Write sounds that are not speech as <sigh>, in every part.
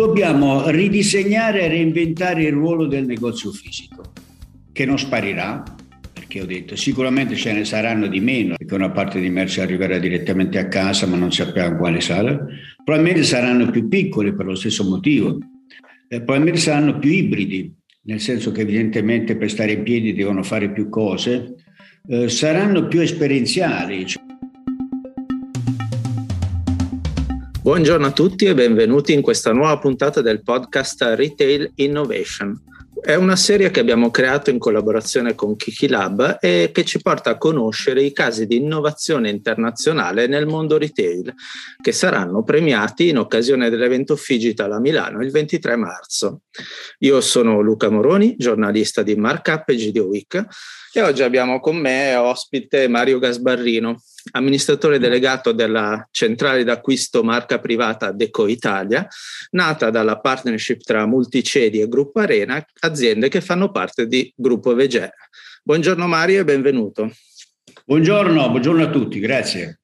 dobbiamo ridisegnare e reinventare il ruolo del negozio fisico, che non sparirà, perché ho detto sicuramente ce ne saranno di meno, perché una parte di merce arriverà direttamente a casa, ma non sappiamo quale sarà. Probabilmente saranno più piccoli per lo stesso motivo, eh, probabilmente saranno più ibridi, nel senso che evidentemente per stare in piedi devono fare più cose, eh, saranno più esperienziali. Buongiorno a tutti e benvenuti in questa nuova puntata del podcast Retail Innovation. È una serie che abbiamo creato in collaborazione con Kiki Lab e che ci porta a conoscere i casi di innovazione internazionale nel mondo retail, che saranno premiati in occasione dell'evento Figital a Milano il 23 marzo. Io sono Luca Moroni, giornalista di Markup e GDO Week, e oggi abbiamo con me ospite Mario Gasbarrino, amministratore delegato della centrale d'acquisto marca privata Deco Italia, nata dalla partnership tra Multicedi e Gruppo Arena, aziende che fanno parte di Gruppo Vege. Buongiorno Mario e benvenuto. Buongiorno, buongiorno a tutti, grazie.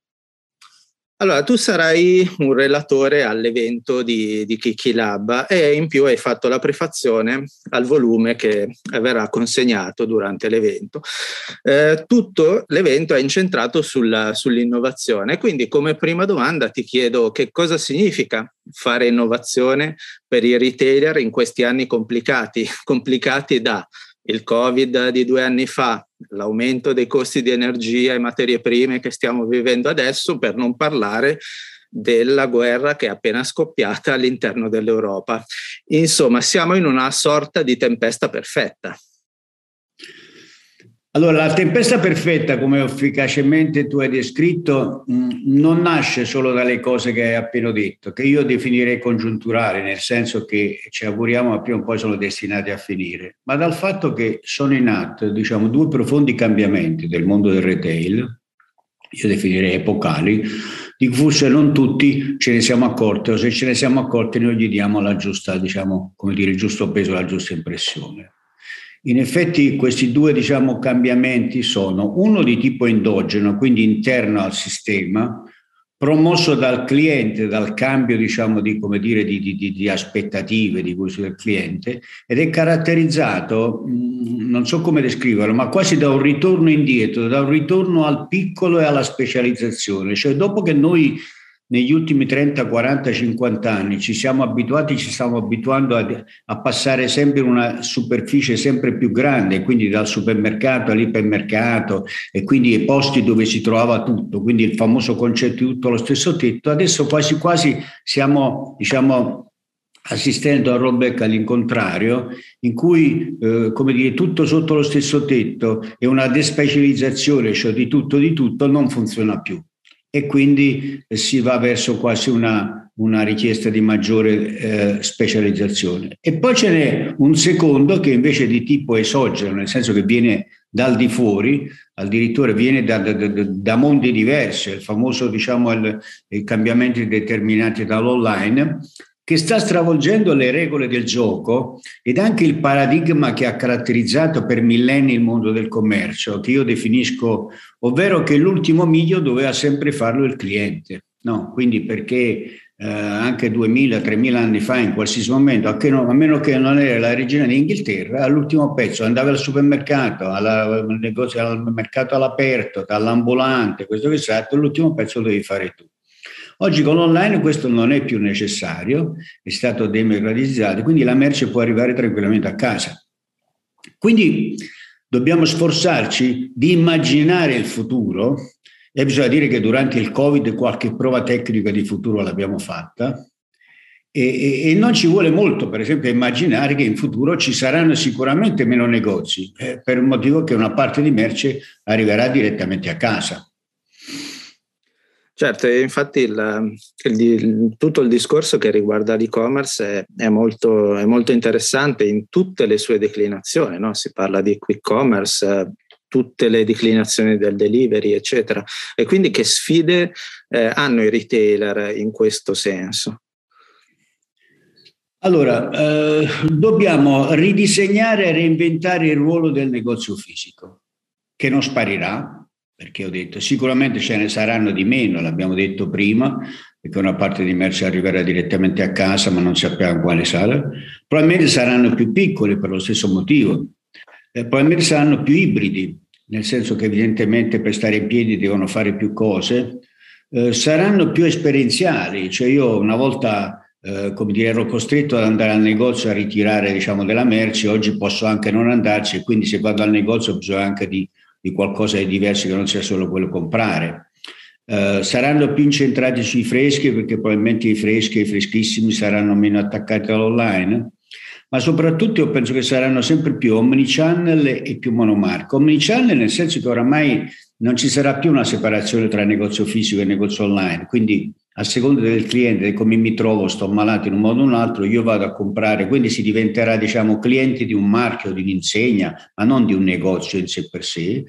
Allora, tu sarai un relatore all'evento di, di Kiki Lab e in più hai fatto la prefazione al volume che verrà consegnato durante l'evento. Eh, tutto l'evento è incentrato sulla, sull'innovazione, quindi come prima domanda ti chiedo che cosa significa fare innovazione per i retailer in questi anni complicati, complicati da il Covid di due anni fa, l'aumento dei costi di energia e materie prime che stiamo vivendo adesso, per non parlare della guerra che è appena scoppiata all'interno dell'Europa. Insomma, siamo in una sorta di tempesta perfetta. Allora, la tempesta perfetta, come efficacemente tu hai descritto, mm, non nasce solo dalle cose che hai appena detto, che io definirei congiunturali, nel senso che ci auguriamo ma prima o poi sono destinati a finire, ma dal fatto che sono in atto, diciamo, due profondi cambiamenti del mondo del retail, io definirei epocali, di cui forse non tutti ce ne siamo accorti, o se ce ne siamo accorti noi gli diamo la giusta, diciamo, come dire, il giusto peso, la giusta impressione. In effetti questi due diciamo, cambiamenti sono uno di tipo endogeno, quindi interno al sistema, promosso dal cliente, dal cambio diciamo, di, dire, di, di, di, aspettative di questo del cliente ed è caratterizzato, mm, non so come descriverlo, ma quasi da un ritorno indietro, da un ritorno al piccolo e alla specializzazione. Cioè dopo che noi negli ultimi 30, 40, 50 anni ci siamo abituati, ci stiamo abituando a, a, passare sempre in una superficie sempre più grande, quindi dal supermercato all'ipermercato e quindi ai posti dove si trovava tutto, quindi il famoso concetto di tutto allo stesso tetto. Adesso quasi quasi stiamo diciamo, assistendo a rollback all'incontrario, in cui eh, come dire, tutto sotto lo stesso tetto e una despecializzazione, cioè di tutto di tutto, non funziona più e quindi si va verso quasi una, una richiesta di maggiore eh, specializzazione. E poi ce n'è un secondo che invece è di tipo esogeno, nel senso che viene dal di fuori, addirittura viene da, da, da, mondi diversi, il famoso diciamo, il, i cambiamenti determinati dall'online, che sta stravolgendo le regole del gioco ed anche il paradigma che ha caratterizzato per millenni il mondo del commercio, che io definisco, ovvero che l'ultimo miglio doveva sempre farlo il cliente. No? Quindi perché eh, anche 2000-3000 anni fa, in qualsiasi momento, a, no, a, meno che non era la regina d'Inghilterra, all'ultimo pezzo andava al supermercato, alla, al negozio, al mercato all'aperto, dall'ambulante, questo che sa, l'ultimo pezzo lo devi fare tu. Oggi con l'online questo non è più necessario, è stato democratizzato, quindi la merce può arrivare tranquillamente a casa. Quindi dobbiamo sforzarci di immaginare il futuro e bisogna dire che durante il Covid qualche prova tecnica di futuro l'abbiamo fatta e, e, non ci vuole molto, per esempio, immaginare che in futuro ci saranno sicuramente meno negozi, eh, per un motivo che una parte di merce arriverà direttamente a casa. Certo, infatti il, il, tutto il discorso che riguarda l'e-commerce è, è, molto, è molto, interessante in tutte le sue declinazioni, no? si parla di quick commerce, tutte le declinazioni del delivery, eccetera. E quindi che sfide eh, hanno i retailer in questo senso? Allora, eh, dobbiamo ridisegnare e reinventare il ruolo del negozio fisico, che non sparirà, perché ho detto sicuramente ce ne saranno di meno, l'abbiamo detto prima, perché una parte di merce arriverà direttamente a casa, ma non sappiamo quale sarà. Probabilmente saranno più piccoli per lo stesso motivo, eh, probabilmente saranno più ibridi, nel senso che evidentemente per stare in piedi devono fare più cose, eh, saranno più esperienziali, cioè io una volta eh, come dire, ero costretto ad andare al negozio a ritirare diciamo, della merce, oggi posso anche non andarci, quindi se vado al negozio ho bisogno anche di, di qualcosa di diverso che non sia solo quello comprare. Uh, saranno più incentrati sui freschi perché probabilmente i freschi e i freschissimi saranno meno attaccati all'online, ma soprattutto io penso che saranno sempre più omnichannel e più monomarco. Omnichannel nel senso che oramai non ci sarà più una separazione tra negozio fisico e negozio online, quindi a seconda del cliente, come mi trovo, sto malato in un modo o in un altro, io vado a comprare, quindi si diventerà, diciamo, cliente di un marchio, di un'insegna, ma non di un negozio in sé per sé.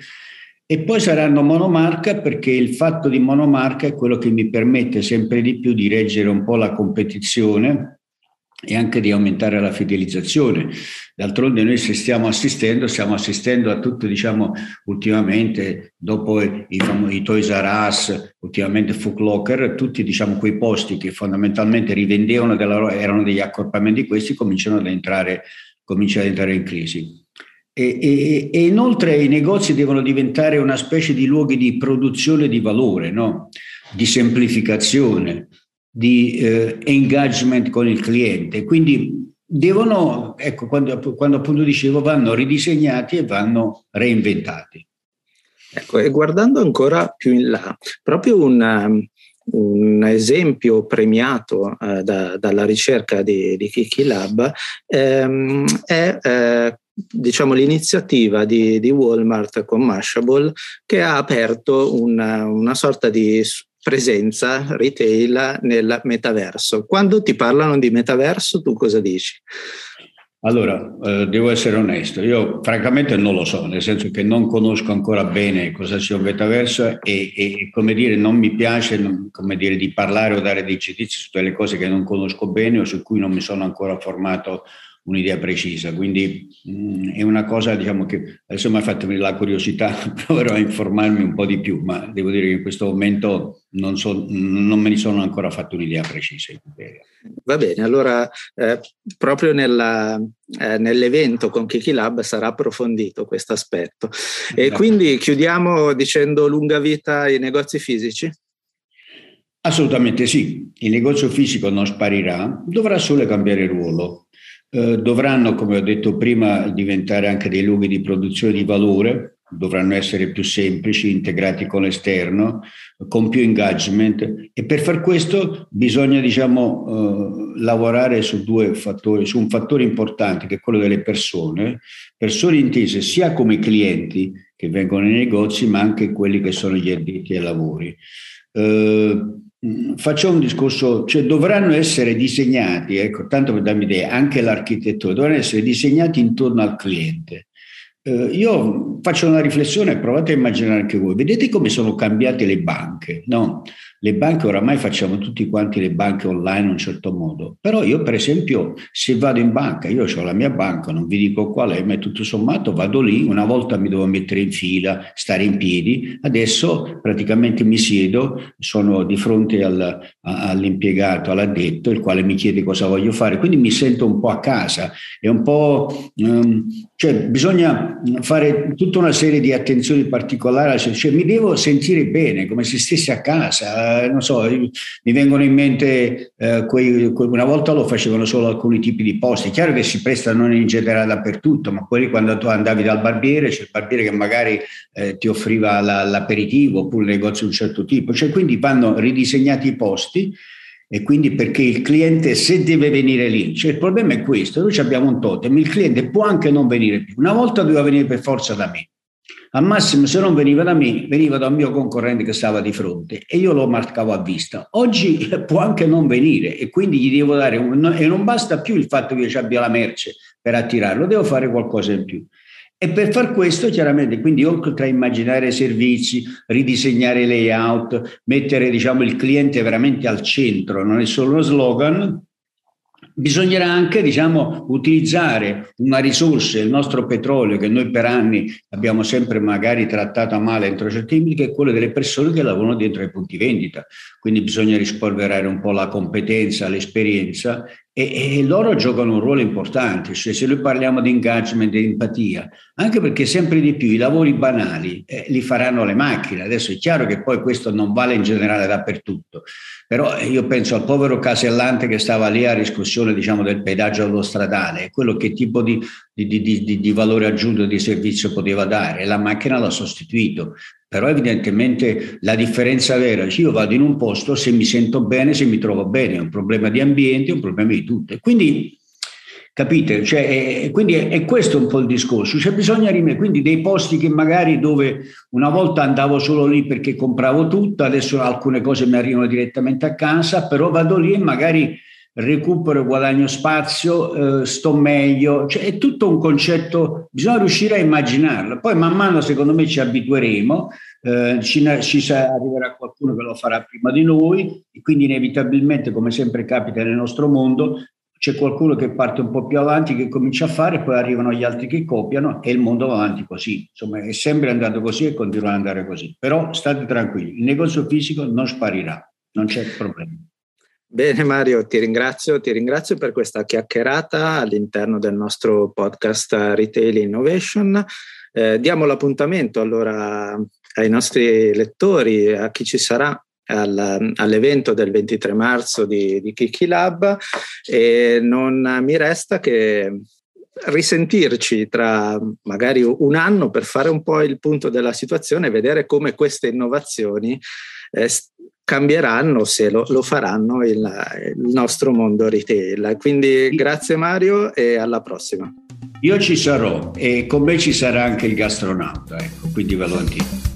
E poi saranno monomarca perché il fatto di monomarca è quello che mi permette sempre di più di reggere un po' la competizione e anche di aumentare la fidelizzazione. D'altronde noi se stiamo assistendo, stiamo assistendo a tutto, diciamo, ultimamente, dopo i, i Toys R Us, ultimamente Foot Locker, tutti diciamo, quei posti che fondamentalmente rivendevano, della, erano degli accorpamenti questi, cominciano ad entrare, cominciano ad entrare in crisi. E, e, e, inoltre i negozi devono diventare una specie di luoghi di produzione di valore, no? di semplificazione, di eh, engagement con il cliente. Quindi devono, ecco, quando, quando appunto dicevo, vanno ridisegnati e vanno reinventati. Ecco, e guardando ancora più in là, proprio un, un esempio premiato eh, da, dalla ricerca di, di Kiki Lab ehm, è eh, diciamo, l'iniziativa di, di, Walmart con Mashable che ha aperto una, una sorta di presenza retail nel metaverso. Quando ti parlano di metaverso, tu cosa dici? Allora, eh, devo essere onesto, io francamente non lo so, nel senso che non conosco ancora bene cosa sia un metaverso e, e come dire, non mi piace come dire, di parlare o dare dei giudizi su delle cose che non conosco bene o su cui non mi sono ancora formato un'idea precisa. Quindi mh, mm, è una cosa, diciamo, che adesso mi ha fatto venire la curiosità, <laughs> proverò a informarmi un po' di più, ma devo dire che in questo momento non, so, non me ne sono ancora fatto un'idea precisa. Va bene, allora eh, proprio nella, eh, nell'evento con Kiki Lab sarà approfondito questo aspetto. E quindi chiudiamo dicendo lunga vita ai negozi fisici? Assolutamente sì, il negozio fisico non sparirà, dovrà solo cambiare ruolo. Eh, dovranno, come ho detto prima, diventare anche dei luoghi di produzione di valore, dovranno essere più semplici, integrati con l'esterno, con più engagement e per far questo bisogna diciamo, eh, lavorare su due fattori, su un fattore importante che è quello delle persone, persone intese sia come clienti che vengono nei negozi ma anche quelli che sono gli addetti ai lavori. Eh, Mm, faccio un discorso, cioè dovranno essere disegnati, ecco, tanto per darmi idea, anche l'architettura, dovranno essere disegnati intorno al cliente. Eh, io faccio una riflessione, provate a immaginare anche voi, vedete come sono cambiate le banche, no? Le banche oramai facciamo tutti quanti le banche online in un certo modo, però io per esempio se vado in banca, io ho la mia banca, non vi dico qual è, ma tutto sommato vado lì, una volta mi devo mettere in fila, stare in piedi, adesso praticamente mi siedo, sono di fronte al, all'impiegato, all'addetto, il quale mi chiede cosa voglio fare, quindi mi sento un po' a casa, è un po'... Um, cioè bisogna fare tutta una serie di attenzioni particolari, cioè mi devo sentire bene, come se stessi a casa, eh, non so, mi vengono in mente, eh, quei, una volta lo facevano solo alcuni tipi di posti, chiaro che si prestano in generale dappertutto, ma quelli quando tu andavi dal barbiere, c'è il barbiere che magari eh, ti offriva la, l'aperitivo oppure un negozio di un certo tipo, cioè quindi vanno ridisegnati i posti e quindi perché il cliente se deve venire lì, cioè il problema è questo, noi abbiamo un totem, il cliente può anche non venire più, una volta doveva venire per forza da me, al massimo se non veniva da me veniva da un mio concorrente che stava di fronte e io lo marcavo a vista, oggi <laughs> può anche non venire e quindi gli devo dare, un, e non basta più il fatto che io abbia la merce per attirarlo, devo fare qualcosa in più. E per far questo, chiaramente, quindi oltre a immaginare servizi, ridisegnare layout, mettere diciamo, il cliente veramente al centro, non è solo uno slogan, Bisognerà anche diciamo, utilizzare una risorsa, il nostro petrolio, che noi per anni abbiamo sempre magari trattato male entro certi limiti, che è quello delle persone che lavorano dentro ai punti vendita. Quindi bisogna rispolverare un po' la competenza, l'esperienza e, e, loro giocano un ruolo importante, cioè se noi parliamo di engagement e empatia, anche perché sempre di più i lavori banali eh, li faranno le macchine. Adesso è chiaro che poi questo non vale in generale dappertutto, però eh, io penso al povero casellante che stava lì a riscossione diciamo, del pedaggio autostradale, quello che tipo di, di, di, di valore aggiunto di servizio poteva dare, la macchina l'ha sostituito. Però evidentemente la differenza vera, io vado in un posto se mi sento bene, se mi trovo bene, è un problema di ambiente, è un problema di tutto. E quindi, capite, cioè, è, quindi è, è, questo un po' il discorso, cioè bisogna rimettere, quindi dei posti che magari dove una volta andavo solo lì perché compravo tutto, adesso alcune cose mi arrivano direttamente a casa, però vado lì e magari recupero, guadagno spazio, eh, sto meglio, cioè, è tutto un concetto, bisogna riuscire a immaginarlo. Poi man mano secondo me ci abitueremo, eh, ci, ci arriverà qualcuno che lo farà prima di noi e quindi inevitabilmente, come sempre capita nel nostro mondo, c'è qualcuno che parte un po' più avanti, che comincia a fare, poi arrivano gli altri che copiano e il mondo va avanti così. Insomma, è sempre andato così e continuerà ad andare così. Però state tranquilli, il negozio fisico non sparirà, non c'è problema. Bene Mario, ti ringrazio, ti ringrazio per questa chiacchierata all'interno del nostro podcast Retail Innovation. Eh, diamo l'appuntamento allora ai nostri lettori, a chi ci sarà al, all'evento del 23 marzo di, di Kiki Lab e non mi resta che risentirci tra magari un anno per fare un po' il punto della situazione e vedere come queste innovazioni eh, cambieranno se lo, lo faranno il, il, nostro mondo retail. Quindi grazie Mario e alla prossima. Io ci sarò e con me ci sarà anche il gastronauta, ecco, quindi ve lo anticipo.